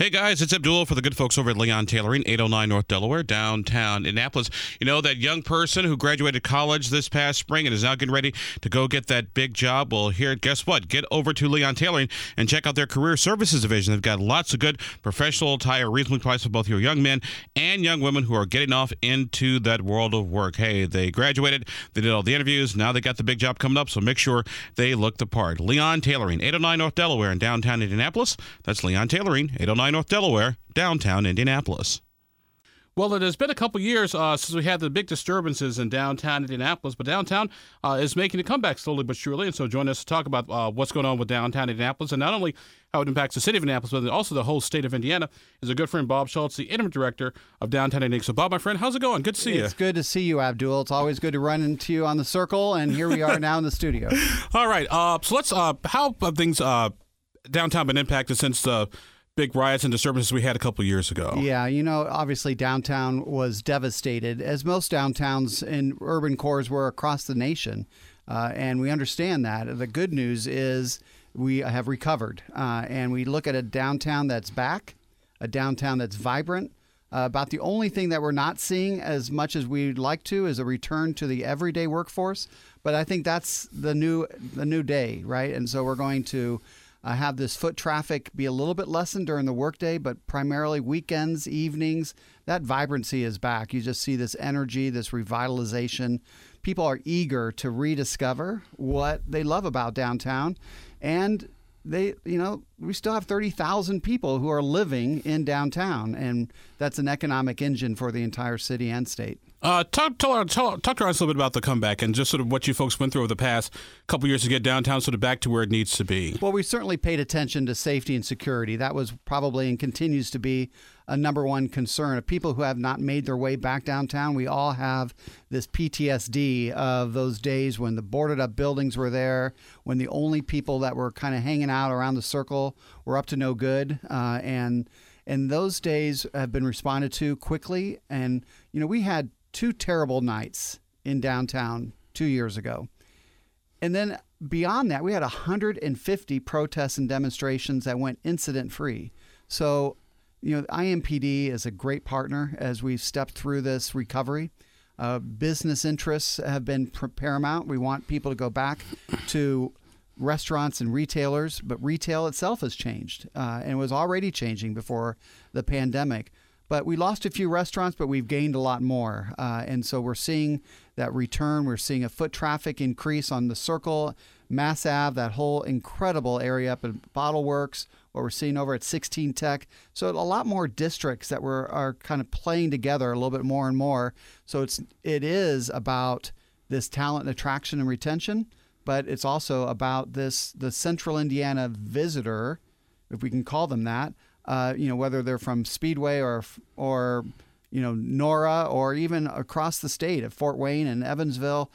Hey guys, it's Abdul for the good folks over at Leon Tailoring, 809 North Delaware, downtown Indianapolis. You know that young person who graduated college this past spring and is now getting ready to go get that big job? Well, here, guess what? Get over to Leon Tailoring and check out their career services division. They've got lots of good professional attire, reasonably priced for both your young men and young women who are getting off into that world of work. Hey, they graduated, they did all the interviews, now they got the big job coming up, so make sure they look the part. Leon Tailoring, 809 North Delaware in downtown Indianapolis. That's Leon Tailoring, 809 North Delaware, downtown Indianapolis. Well, it has been a couple years uh, since we had the big disturbances in downtown Indianapolis, but downtown uh, is making a comeback slowly but surely. And so, join us to talk about uh, what's going on with downtown Indianapolis and not only how it impacts the city of Indianapolis, but also the whole state of Indiana. Is a good friend Bob Schultz, the interim director of downtown Indianapolis. So, Bob, my friend, how's it going? Good to see it's you. It's good to see you, Abdul. It's always good to run into you on the circle, and here we are now in the studio. All right. Uh, so let's. Uh, how have things uh, downtown been impacted since the big riots and disturbances we had a couple years ago. Yeah, you know, obviously downtown was devastated, as most downtowns and urban cores were across the nation. Uh, and we understand that. The good news is we have recovered. Uh, and we look at a downtown that's back, a downtown that's vibrant. Uh, about the only thing that we're not seeing as much as we'd like to is a return to the everyday workforce. But I think that's the new the new day, right? And so we're going to uh, have this foot traffic be a little bit lessened during the workday, but primarily weekends, evenings. That vibrancy is back. You just see this energy, this revitalization. People are eager to rediscover what they love about downtown, and they, you know, we still have 30,000 people who are living in downtown, and that's an economic engine for the entire city and state. Uh, talk, talk, talk, talk to us a little bit about the comeback and just sort of what you folks went through over the past couple years to get downtown sort of back to where it needs to be. Well, we certainly paid attention to safety and security. That was probably and continues to be a number one concern of people who have not made their way back downtown. We all have this PTSD of those days when the boarded up buildings were there, when the only people that were kind of hanging out around the circle were up to no good, uh, and and those days have been responded to quickly. And you know, we had two terrible nights in downtown two years ago. And then beyond that, we had 150 protests and demonstrations that went incident free. So, you know, IMPD is a great partner as we've stepped through this recovery. Uh, business interests have been paramount. We want people to go back to restaurants and retailers, but retail itself has changed uh, and was already changing before the pandemic. But we lost a few restaurants, but we've gained a lot more. Uh, and so we're seeing that return. We're seeing a foot traffic increase on the Circle, Mass Ave, that whole incredible area up at Bottle Works, what we're seeing over at 16 Tech. So a lot more districts that were are kind of playing together a little bit more and more. So it's it is about this talent attraction and retention, but it's also about this the Central Indiana visitor, if we can call them that, uh, you know, whether they're from Speedway or or you know Nora or even across the state at Fort Wayne and Evansville.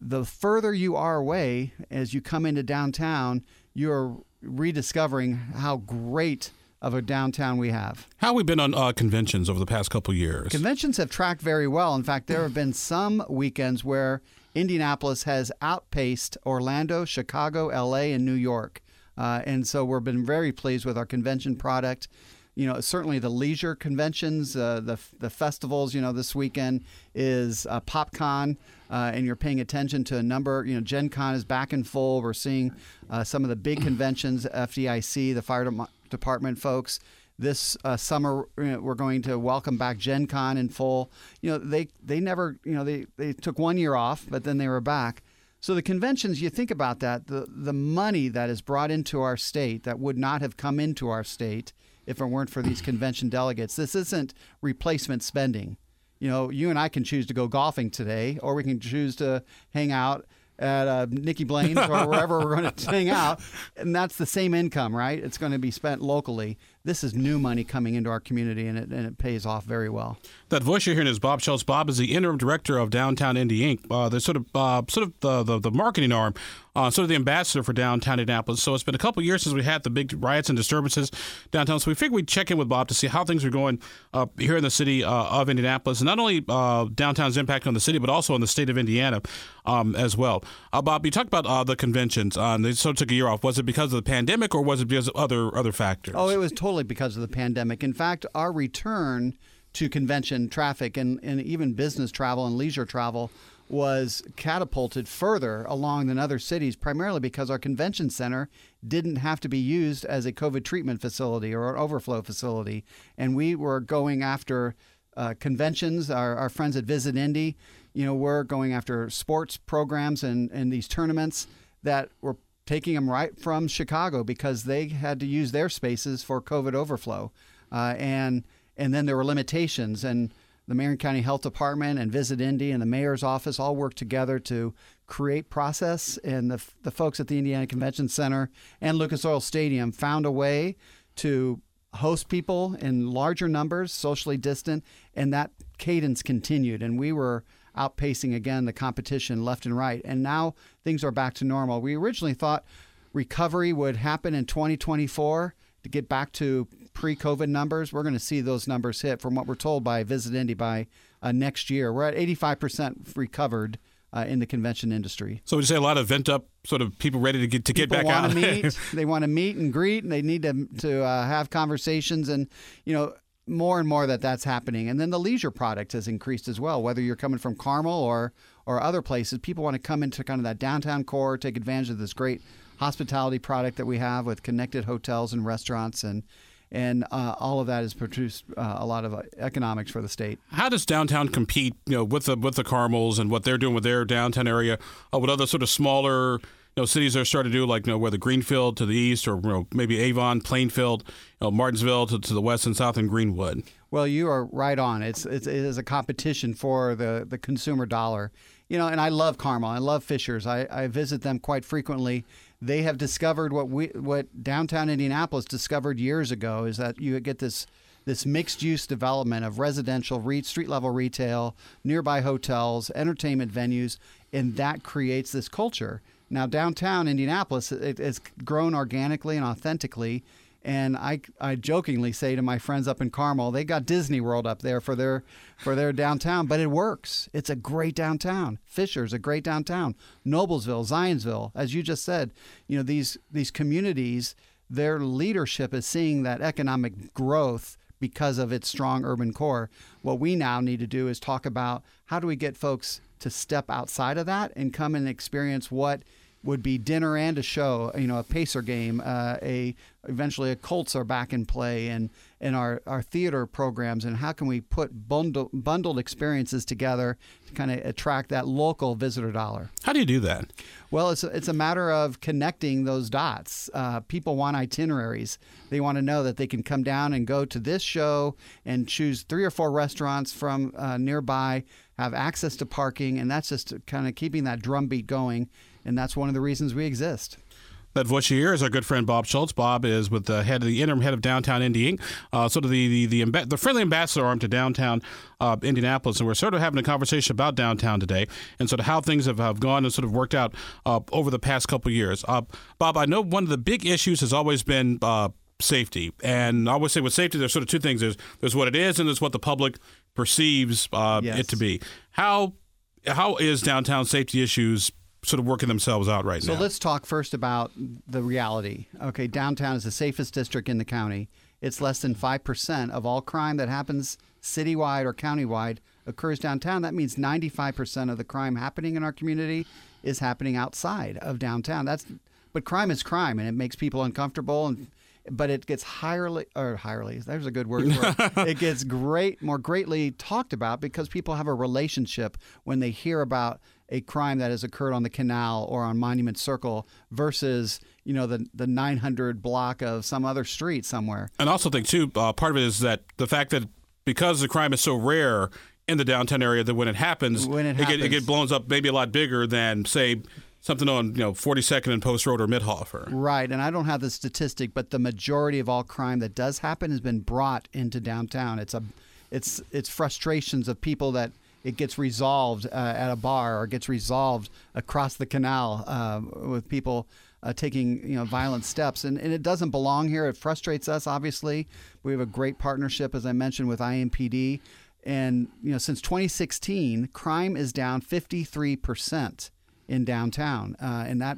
The further you are away as you come into downtown, you're rediscovering how great of a downtown we have. How have we been on uh, conventions over the past couple years? Conventions have tracked very well. In fact, there have been some weekends where Indianapolis has outpaced Orlando, Chicago, LA, and New York. Uh, and so we've been very pleased with our convention product. You know, certainly the leisure conventions, uh, the the festivals. You know, this weekend is uh, PopCon, uh, and you're paying attention to a number. You know, Gen Con is back in full. We're seeing uh, some of the big conventions, FDIC, the fire de- department folks. This uh, summer, know, we're going to welcome back Gen Con in full. You know, they they never, you know, they they took one year off, but then they were back. So the conventions, you think about that, the the money that is brought into our state that would not have come into our state if it weren't for these convention delegates. This isn't replacement spending. You know, you and I can choose to go golfing today, or we can choose to hang out at uh, Nicky Blaine's or wherever we're going to hang out, and that's the same income, right? It's going to be spent locally. This is new money coming into our community, and it, and it pays off very well. That voice you're hearing is Bob Schultz. Bob is the interim director of Downtown Indy Inc. Uh, the sort of uh, sort of the, the, the marketing arm, uh, sort of the ambassador for downtown Indianapolis. So it's been a couple years since we had the big riots and disturbances downtown. So we figured we'd check in with Bob to see how things are going uh, here in the city uh, of Indianapolis, and not only uh, downtown's impact on the city, but also on the state of Indiana um, as well. Bob, you talked about the conventions. they sort of took a year off. Was it because of the pandemic, or was it because of other other factors? Oh, it was totally totally because of the pandemic. In fact, our return to convention traffic and, and even business travel and leisure travel was catapulted further along than other cities, primarily because our convention center didn't have to be used as a COVID treatment facility or an overflow facility. And we were going after uh, conventions, our, our friends at Visit Indy, you know, we're going after sports programs and, and these tournaments that were taking them right from Chicago because they had to use their spaces for COVID overflow. Uh, and and then there were limitations and the Marion County Health Department and Visit Indy and the mayor's office all worked together to create process. And the, the folks at the Indiana Convention Center and Lucas Oil Stadium found a way to host people in larger numbers, socially distant, and that cadence continued. And we were outpacing again the competition left and right. And now things are back to normal. We originally thought recovery would happen in 2024 to get back to pre-COVID numbers. We're going to see those numbers hit from what we're told by Visit Indy by uh, next year. We're at 85% recovered. Uh, in the convention industry, so would you say a lot of vent up sort of people ready to get to people get back want out. To meet, they want to meet and greet, and they need to to uh, have conversations, and you know more and more that that's happening. And then the leisure product has increased as well. Whether you're coming from Carmel or or other places, people want to come into kind of that downtown core, take advantage of this great hospitality product that we have with connected hotels and restaurants and and uh, all of that has produced uh, a lot of uh, economics for the state. How does downtown compete, you know, with the with the Carmels and what they're doing with their downtown area, uh, with other sort of smaller, know, cities are starting to do, like you know, whether Greenfield to the east or you know, maybe Avon, Plainfield, you know, Martinsville to, to the west and south, and Greenwood. Well, you are right on. It's, it's it is a competition for the the consumer dollar, you know. And I love Carmel. I love Fishers. I, I visit them quite frequently they have discovered what we what downtown Indianapolis discovered years ago is that you get this this mixed use development of residential street level retail, nearby hotels, entertainment venues, and that creates this culture. Now downtown Indianapolis it, grown organically and authentically and I, I jokingly say to my friends up in Carmel, they got Disney World up there for their for their downtown, but it works. It's a great downtown. Fisher's a great downtown. Noblesville, Zionsville, as you just said, you know these these communities, their leadership is seeing that economic growth because of its strong urban core. What we now need to do is talk about how do we get folks to step outside of that and come and experience what would be dinner and a show, you know, a Pacer game, uh, a eventually a Colts are back in play, and and our, our theater programs, and how can we put bundle, bundled experiences together to kind of attract that local visitor dollar? How do you do that? Well, it's a, it's a matter of connecting those dots. Uh, people want itineraries. They want to know that they can come down and go to this show and choose three or four restaurants from uh, nearby, have access to parking, and that's just kind of keeping that drumbeat going and that's one of the reasons we exist. That voice you hear is our good friend Bob Schultz. Bob is with the head of the interim head of downtown Indy Inc., uh, sort of the the the, the, friendly ambassador arm to downtown uh, Indianapolis, and we're sort of having a conversation about downtown today and sort of how things have, have gone and sort of worked out uh, over the past couple years. Uh, Bob, I know one of the big issues has always been uh, safety, and I always say with safety, there's sort of two things: there's there's what it is, and there's what the public perceives uh, yes. it to be. How how is downtown safety issues sort of working themselves out right so now. So let's talk first about the reality. Okay, downtown is the safest district in the county. It's less than 5% of all crime that happens citywide or countywide occurs downtown. That means 95% of the crime happening in our community is happening outside of downtown. That's but crime is crime and it makes people uncomfortable and but it gets hirely or hirely there's a good word for it it gets great more greatly talked about because people have a relationship when they hear about a crime that has occurred on the canal or on Monument Circle versus you know the the 900 block of some other street somewhere. And also think too, uh, part of it is that the fact that because the crime is so rare in the downtown area, that when it happens, when it, it. Get, it get blown up maybe a lot bigger than say something on you know 42nd and Post Road or Mitthoefer. Right, and I don't have the statistic, but the majority of all crime that does happen has been brought into downtown. It's a it's it's frustrations of people that it gets resolved uh, at a bar or gets resolved across the canal uh, with people uh, taking you know violent steps. And, and it doesn't belong here. It frustrates us obviously. We have a great partnership as i mentioned with IMPD and you know since 2016 crime is down 53% in downtown uh, and that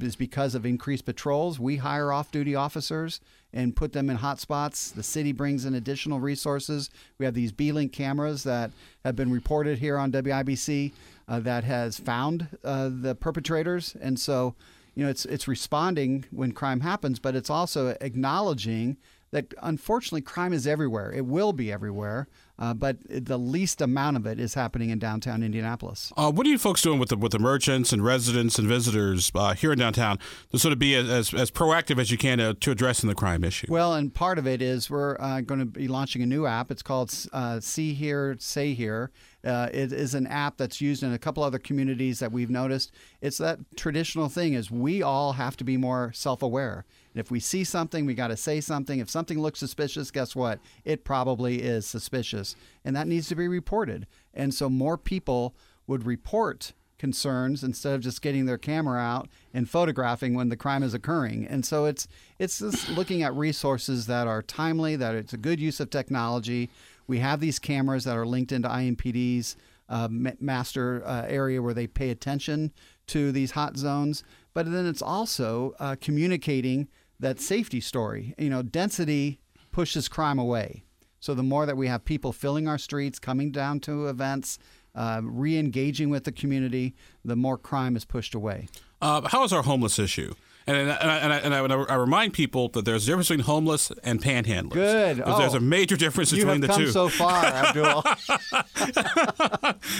is because of increased patrols we hire off-duty officers and put them in hot spots. The city brings in additional resources. We have these B-Link cameras that have been reported here on WIBC uh, that has found uh, the perpetrators, and so you know it's it's responding when crime happens, but it's also acknowledging that unfortunately crime is everywhere. It will be everywhere, uh, but the least amount of it is happening in downtown Indianapolis. Uh, what are you folks doing with the with the merchants and residents and visitors uh, here in downtown to sort of be as, as proactive as you can to, to addressing the crime issue? Well, and part of it is we're uh, going to be launching a new app. It's called uh, See Here, Say Here. Uh, it is an app that's used in a couple other communities that we've noticed. It's that traditional thing is we all have to be more self-aware. And if we see something, we got to say something. If something looks suspicious, guess what? It probably is suspicious, and that needs to be reported. And so more people would report concerns instead of just getting their camera out and photographing when the crime is occurring. And so it's it's just looking at resources that are timely, that it's a good use of technology. We have these cameras that are linked into IMPD's uh, master uh, area where they pay attention to these hot zones. But then it's also uh, communicating that safety story. You know, density pushes crime away. So the more that we have people filling our streets, coming down to events, uh, re-engaging with the community, the more crime is pushed away. Uh, how is our homeless issue? And, and, I, and, I, and I, I, remind people that there's a difference between homeless and panhandlers. Good. Oh, there's a major difference between the two. so far, Abdul. well,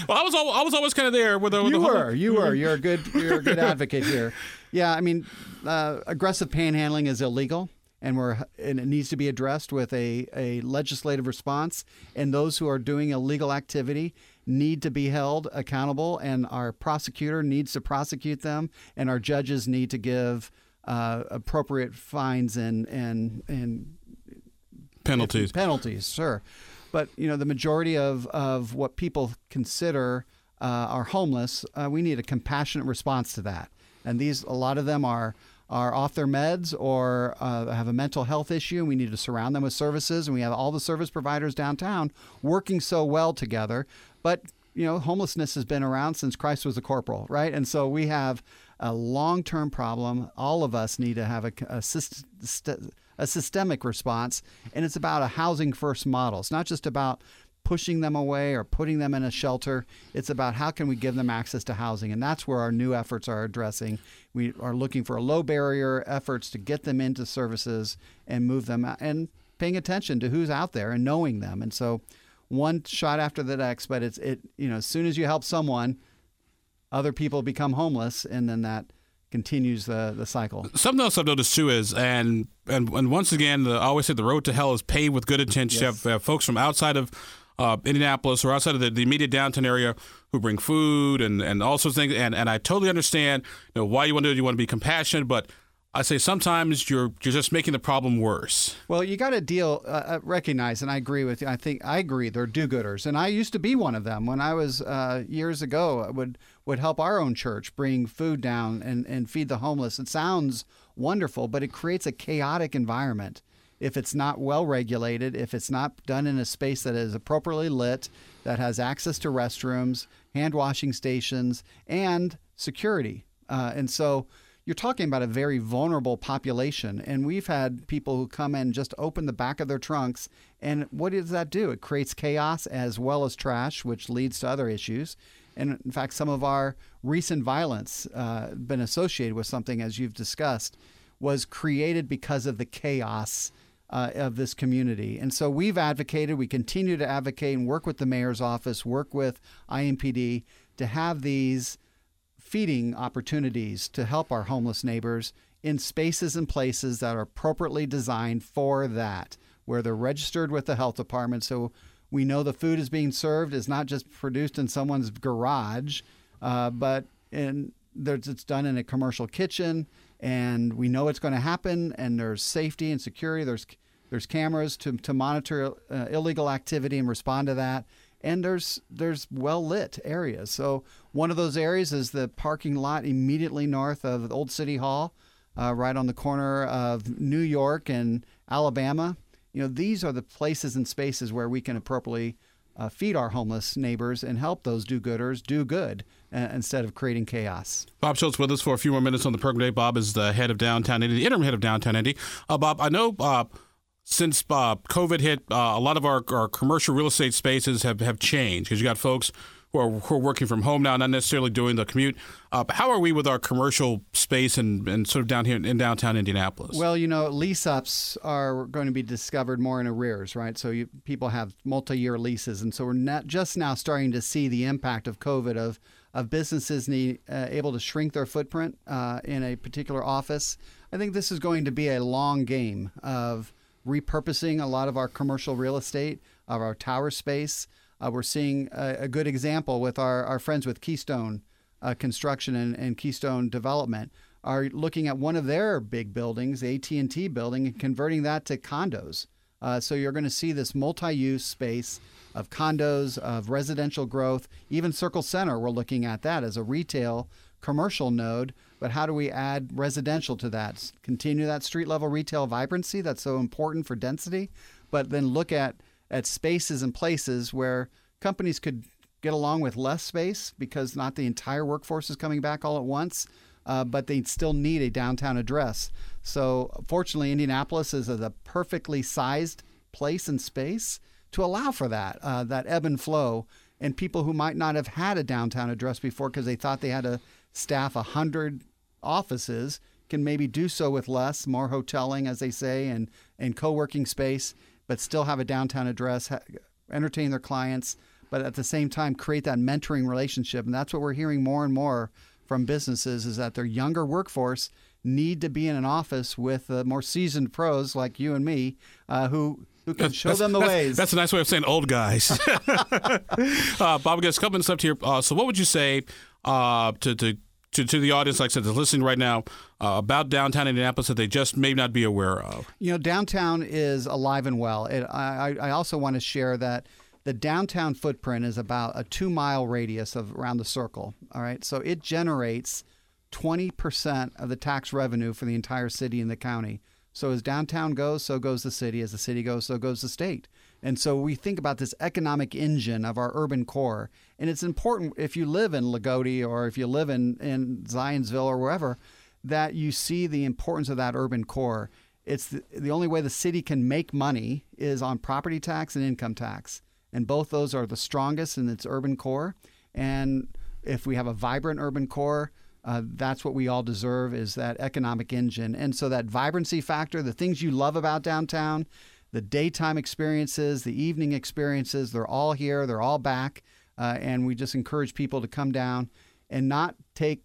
I was I was always kind of there with the. With you the were. You were. You're a good. You're a good advocate here. Yeah, I mean, uh, aggressive panhandling is illegal and we're and it needs to be addressed with a, a legislative response. And those who are doing illegal activity need to be held accountable, and our prosecutor needs to prosecute them, and our judges need to give uh, appropriate fines and and and penalties. Penalties, sure. But you know, the majority of of what people consider uh, are homeless, uh, we need a compassionate response to that. And these, a lot of them are are off their meds or uh, have a mental health issue, and we need to surround them with services. And we have all the service providers downtown working so well together. But you know, homelessness has been around since Christ was a corporal, right? And so we have a long-term problem. All of us need to have a, a, a systemic response, and it's about a housing first model. It's not just about pushing them away or putting them in a shelter. It's about how can we give them access to housing, and that's where our new efforts are addressing. We are looking for low barrier efforts to get them into services and move them out, and paying attention to who's out there and knowing them. And so, one shot after the next, but it's it you know as soon as you help someone, other people become homeless, and then that continues the, the cycle. Something else I've noticed too is, and and, and once again, the, I always say the road to hell is paved with good intentions. Yes. You have, have folks from outside of uh, Indianapolis or outside of the, the, immediate downtown area who bring food and, and all sorts of things. And, and I totally understand you know, why you want to do it. You want to be compassionate, but I say sometimes you're you're just making the problem worse. Well, you got to deal, uh, uh, recognize, and I agree with you. I think I agree. They're do-gooders, and I used to be one of them when I was uh, years ago. I would would help our own church bring food down and and feed the homeless. It sounds wonderful, but it creates a chaotic environment if it's not well regulated, if it's not done in a space that is appropriately lit, that has access to restrooms, hand washing stations, and security. Uh, and so you're talking about a very vulnerable population. And we've had people who come in just open the back of their trunks. And what does that do? It creates chaos as well as trash, which leads to other issues. And in fact, some of our recent violence, uh, been associated with something, as you've discussed, was created because of the chaos uh, of this community. And so we've advocated, we continue to advocate and work with the mayor's office, work with IMPD to have these feeding opportunities to help our homeless neighbors in spaces and places that are appropriately designed for that, where they're registered with the health department. So we know the food is being served is not just produced in someone's garage, uh, but in it's done in a commercial kitchen, and we know it's going to happen. And there's safety and security. There's there's cameras to, to monitor uh, illegal activity and respond to that. And there's there's well lit areas. So one of those areas is the parking lot immediately north of Old City Hall, uh, right on the corner of New York and Alabama. You know, these are the places and spaces where we can appropriately uh, feed our homeless neighbors and help those do-gooders do good uh, instead of creating chaos. Bob Schultz with us for a few more minutes on the program today. Bob is the head of Downtown Indy, the interim head of Downtown Indy. Uh, Bob, I know uh, since uh, COVID hit, uh, a lot of our, our commercial real estate spaces have, have changed because you got folks who are, who are working from home now, not necessarily doing the commute. Uh, how are we with our commercial space and, and sort of down here in downtown Indianapolis? Well, you know, lease ups are going to be discovered more in arrears, right? So you, people have multi year leases. And so we're not just now starting to see the impact of COVID of, of businesses need, uh, able to shrink their footprint uh, in a particular office. I think this is going to be a long game of repurposing a lot of our commercial real estate, of our tower space. Uh, we're seeing a, a, good example with our, our friends with Keystone uh, Construction and, and, Keystone Development are looking at one of their big buildings, AT&T building, and converting that to condos. Uh, so you're going to see this multi-use space of condos, of residential growth. Even Circle Centre, we're looking at that as a retail commercial node. But how do we add residential to that? Continue that street level retail vibrancy that's so important for density, but then look at at spaces and places where companies could get along with less space because not the entire workforce is coming back all at once, uh, but they still need a downtown address. So, fortunately, Indianapolis is a perfectly sized place and space to allow for that, uh, that ebb and flow. And people who might not have had a downtown address before because they thought they had to staff 100 offices can maybe do so with less, more hoteling, as they say, and, and co working space but still have a downtown address, ha- entertain their clients, but at the same time create that mentoring relationship. And that's what we're hearing more and more from businesses is that their younger workforce need to be in an office with uh, more seasoned pros like you and me uh, who who can show that's, them the that's, ways. That's a nice way of saying old guys. uh, Bob, we got a couple minutes left here. Uh, so, what would you say uh, to, to to, to the audience, like I said, that's listening right now uh, about downtown Indianapolis that they just may not be aware of? You know, downtown is alive and well. It, I, I also want to share that the downtown footprint is about a two mile radius of around the circle. All right. So it generates 20% of the tax revenue for the entire city and the county. So as downtown goes, so goes the city. As the city goes, so goes the state. And so we think about this economic engine of our urban core. And it's important if you live in Lagodi or if you live in, in Zionsville or wherever, that you see the importance of that urban core. It's the, the only way the city can make money is on property tax and income tax. And both those are the strongest in its urban core. And if we have a vibrant urban core, uh, that's what we all deserve is that economic engine. And so that vibrancy factor, the things you love about downtown, the daytime experiences, the evening experiences, they're all here, they're all back. Uh, and we just encourage people to come down and not take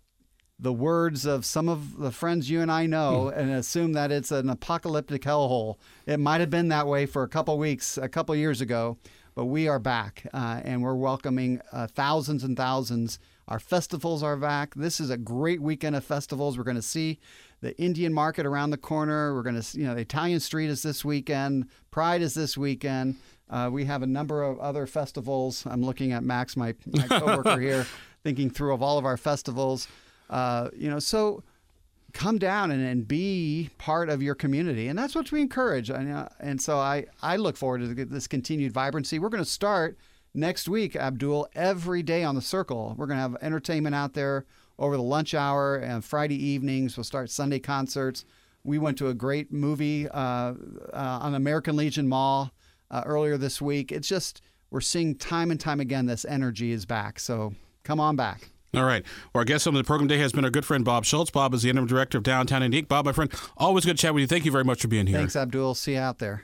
the words of some of the friends you and I know hmm. and assume that it's an apocalyptic hellhole. It might have been that way for a couple weeks, a couple years ago, but we are back uh, and we're welcoming uh, thousands and thousands. Our festivals are back. This is a great weekend of festivals. We're going to see the Indian market around the corner. We're going to, you know, the Italian Street is this weekend. Pride is this weekend. Uh, we have a number of other festivals. I'm looking at Max, my, my coworker here, thinking through of all of our festivals. Uh, you know, so come down and, and be part of your community, and that's what we encourage. And, uh, and so I I look forward to this continued vibrancy. We're going to start next week, Abdul, every day on the circle. We're going to have entertainment out there over the lunch hour and Friday evenings. We'll start Sunday concerts. We went to a great movie uh, uh, on American Legion Mall uh, earlier this week. It's just, we're seeing time and time again this energy is back. So come on back. All right. Well, our guest on the program today has been our good friend Bob Schultz. Bob is the interim director of Downtown Indy. Bob, my friend, always good to chat with you. Thank you very much for being here. Thanks, Abdul. See you out there.